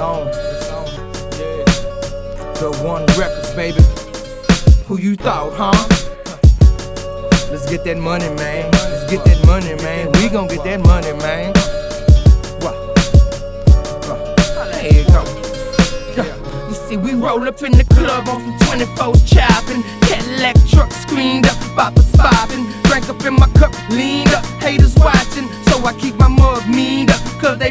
on, it's on, yeah. The one records, baby. Who you thought, huh? Let's get that money, man. Let's get that money, man. We gon' get that money, man. See, we roll up in the club on some 24 chopping. Cadillac truck screened up, boppers popping. Drank up in my cup, leaned up, haters watching. So I keep my mug meaned up, cause they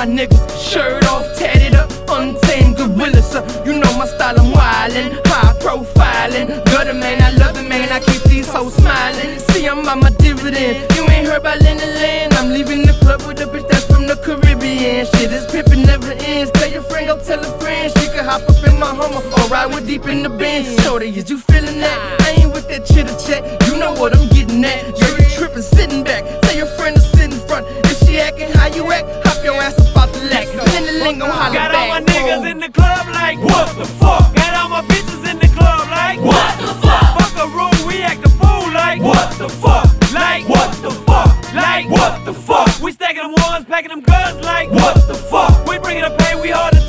my niggas, shirt off, tatted up, untamed gorilla. So you know my style, I'm wildin', high profilin'. Gutter man, I love it, man. I keep these hoes smiling. See, I'm on my dividend. You ain't heard about Lenny Land. I'm leaving the club with a bitch that's from the Caribbean. Shit is pimpin' never ends. Tell your friend, go tell a friend. She can hop up in my Hummer or ride with deep in the bin. Shorty, is you feeling that? I ain't with that chitter chat. You know what I'm getting at. Girl, you trippin', sitting back. Tell your friend to sit in front. If she actin' how you act, hop your ass up out the lack. Lenny Ling gon' holler Got back. all my niggas in the club like, what the fuck? Got all my bitches in the club like, what the fuck? Fuck a room, we act a fool like, what the fuck? Like, what the fuck? Like, what the fuck? We stacking them ones, packing them guns like, what the fuck? We bringing the pain, we hard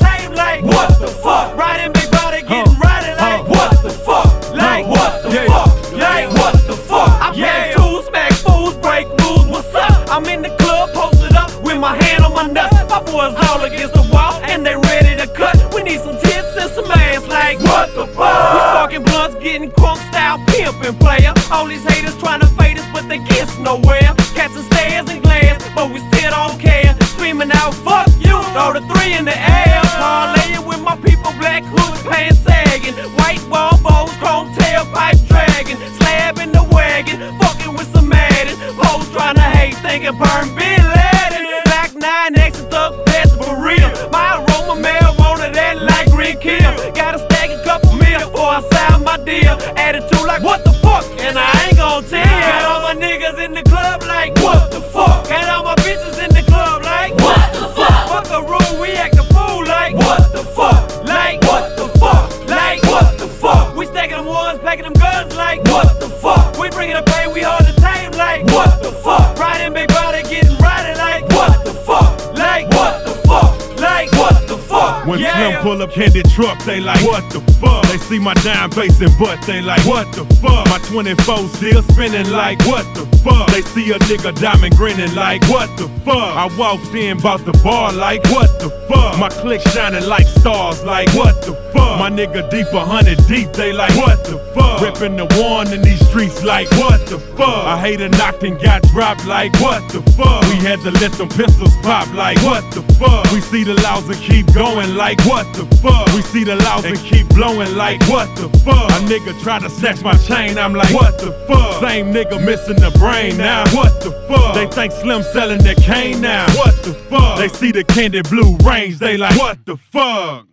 all against the wall, and they ready to cut. We need some tits and some ass, like what the fuck? We sparking blunts, getting crunk style, pimpin' player. All these haters trying to fade us, but they get nowhere. Catching stairs and glares, but we still don't care. Screaming out, fuck you, throw the three in the air. Parlaying with my people, black hood, pants sagging. White wall bows, chrome tail, pipe dragging. Slab in the wagon, fucking with some Madden. Hoes trying to hate, thinking burn Bin them packing them guns like what the fuck. We bringing the pain, we hard to tame like what the fuck. Riding big When yeah. Slim pull up candy truck, they like, what the fuck? They see my dime and butt, they like, what the fuck? My 24 still spinning like, what the fuck? They see a nigga diamond grinning like, what the fuck? I walked in, bought the bar like, what the fuck? My click shining like stars like, what the fuck? My nigga deep a hundred deep, they like, what the fuck? Ripping the one in these streets like, what the fuck? I hate a knocked and got dropped like, what the fuck? We had to let them pistols pop like, what the fuck? We see the and keep going like, what the fuck? We see the laws and keep blowing like, what the fuck? A nigga try to snatch my chain, I'm like, what the fuck? Same nigga missing the brain now, what the fuck? They think Slim selling their cane now, what the fuck? They see the candy blue range, they like, what the fuck?